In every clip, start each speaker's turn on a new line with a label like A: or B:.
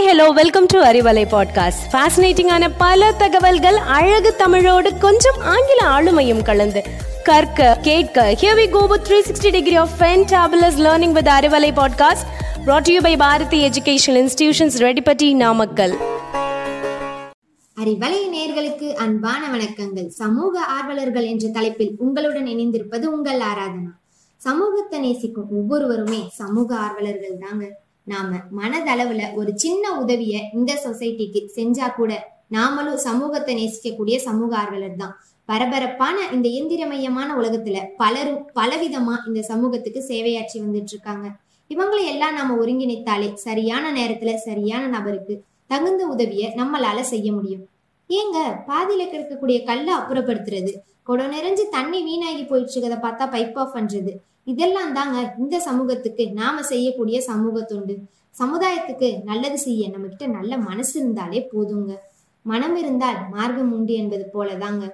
A: Hi hello welcome to Arivalai podcast ஃபேசினேட்டிங்கான பல தகவல்கள் அழகு தமிழோடு கொஞ்சம் ஆங்கில ஆளுமையும் கலந்து கற்க கேட்க here we go with 360 degree of fantabulous learning with Arivalai podcast brought to you by Bharathi educational institutions Reddipatti Namakkal
B: Arivalai நேர்களுக்கு அன்பான வணக்கங்கள் சமூக ஆர்வலர்கள் என்ற தலைப்பில் உங்களுடன் இணைந்திருப்பது உங்கள் ஆராதனா சமூகத்தை நேசிக்கும் ஒவ்வொருவருமே சமூக ஆர்வலர்கள் தாங்க நாம மனதளவுல ஒரு சின்ன உதவிய இந்த சொசைட்டிக்கு செஞ்சா கூட நாமளும் சமூகத்தை நேசிக்கக்கூடிய சமூக ஆர்வலர் தான். பரபரப்பான இந்த இயந்திரமயமான உலகத்துல பலரும் பலவிதமா இந்த சமூகத்துக்கு சேவையாற்றி வந்துட்டு இருக்காங்க இவங்களை எல்லாம் நாம ஒருங்கிணைத்தாலே சரியான நேரத்துல சரியான நபருக்கு தகுந்த உதவியை நம்மளால செய்ய முடியும். ஏங்க பாதியில கிடக்கக்கூடிய கல்லை அப்புறப்படுத்துறது? குடம் நிறைஞ்சு தண்ணி வீணாகி போயிட்டு இருக்கதை பார்த்தா பைப் ஆஃப் பண்றது. இதெல்லாம் தாங்க இந்த சமூகத்துக்கு நாம செய்யக்கூடிய சமூக தொண்டு. சமுதாயத்துக்கு நல்லது செய்ய நம்ம கிட்ட நல்ல மனசு இருந்தாலே போதுங்க. மனம் இருந்தால் மார்க்கம் உண்டு என்பது போலதாங்க.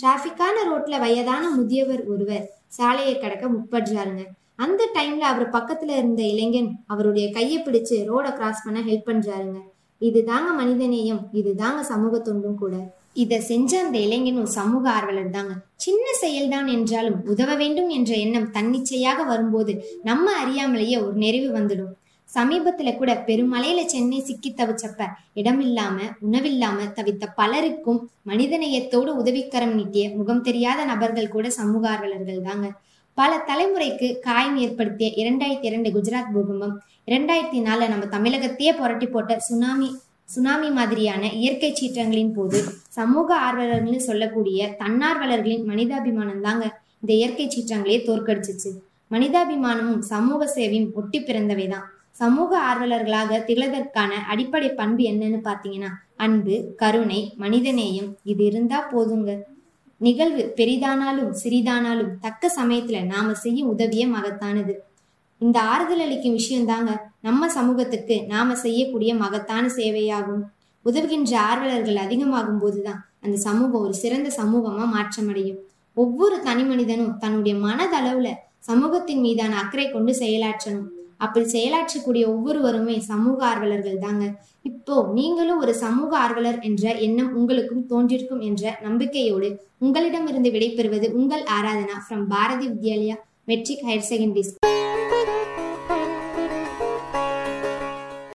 B: டிராபிக்கான ரோட்ல வயதான முதியவர் ஒருவர் சாலையை கடக்க முற்படுறாருங்க. அந்த டைம்ல அவர் பக்கத்துல இருந்த இளைஞன் அவருடைய கையை பிடிச்சு ரோட கிராஸ் பண்ண ஹெல்ப் பண்றாருங்க. இதுதாங்க மனிதநேயம் இதுதாங்க சமூக தொண்டும் கூட. இதை செஞ்ச அந்த இளைஞன் ஒரு சமூக ஆர்வலர் தாங்க. சின்ன செயல்தான் என்றாலும் உதவ வேண்டும் என்ற எண்ணம் தன்னிச்சையாக வரும்போது நம்ம அறியாமலேயே ஒரு நெறிவு வந்துடும். சமீபத்துல கூட பெருமலையில சென்னை சிக்கி தவிச்சப்ப இடமில்லாம உணவில்லாம தவித்த பலருக்கும் மனிதநேயத்தோடு உதவிக்கரம் நீட்டிய முகம் தெரியாத நபர்கள் கூட சமூக ஆர்வலர்கள் தாங்க. பல தலைமுறைக்கு காயம் ஏற்படுத்திய இரண்டாயிரத்தி இரண்டு குஜராத் பூகம்பம் இரண்டாயிரத்தி நாலுல நம்ம தமிழகத்தையே புரட்டி போட்ட சுனாமி சுனாமி மாதிரியான இயற்கை சீற்றங்களின் போது சமூக ஆர்வலர்கள்னு சொல்லக்கூடிய தன்னார்வலர்களின் மனிதாபிமானம் தாங்க இந்த இயற்கை சீற்றங்களையே தோற்கடிச்சிச்சு. மனிதாபிமானமும் சமூக சேவையும் ஒட்டி பிறந்தவை தான். சமூக ஆர்வலர்களாக திகழ்வதற்கான அடிப்படை பண்பு என்னன்னு பாத்தீங்கன்னா அன்பு கருணை மனிதநேயம் இது இருந்தா போதுங்க. நிகழ்வு பெரிதானாலும் சிறிதானாலும் தக்க சமயத்துல நாம செய்யும் உதவியே மகத்தானது. இந்த ஆறுதல் அளிக்கும் விஷயம் தாங்க நம்ம சமூகத்துக்கு நாம செய்யக்கூடிய மகத்தான சேவையாகும். உதவுகின்ற ஆர்வலர்கள் அதிகமாகும் போதுதான் அந்த சமூகம் ஒரு சிறந்த சமூகமா மாற்றமடையும். ஒவ்வொரு தனி மனிதனும் தன்னுடைய மனதளவுல சமூகத்தின் மீதான அக்கறை கொண்டு செயலாற்றணும். அப்படி செயலாற்றக்கூடிய ஒவ்வொருவருமே சமூக ஆர்வலர்கள் தாங்க இப்போ நீங்களும் ஒரு சமூக ஆர்வலர் என்ற எண்ணம் உங்களுக்கும் தோன்றிருக்கும் என்ற நம்பிக்கையோடு உங்களிடமிருந்து விடைபெறுவது உங்கள் Aradhana from Bharathi Vidyalaya matric higher secondary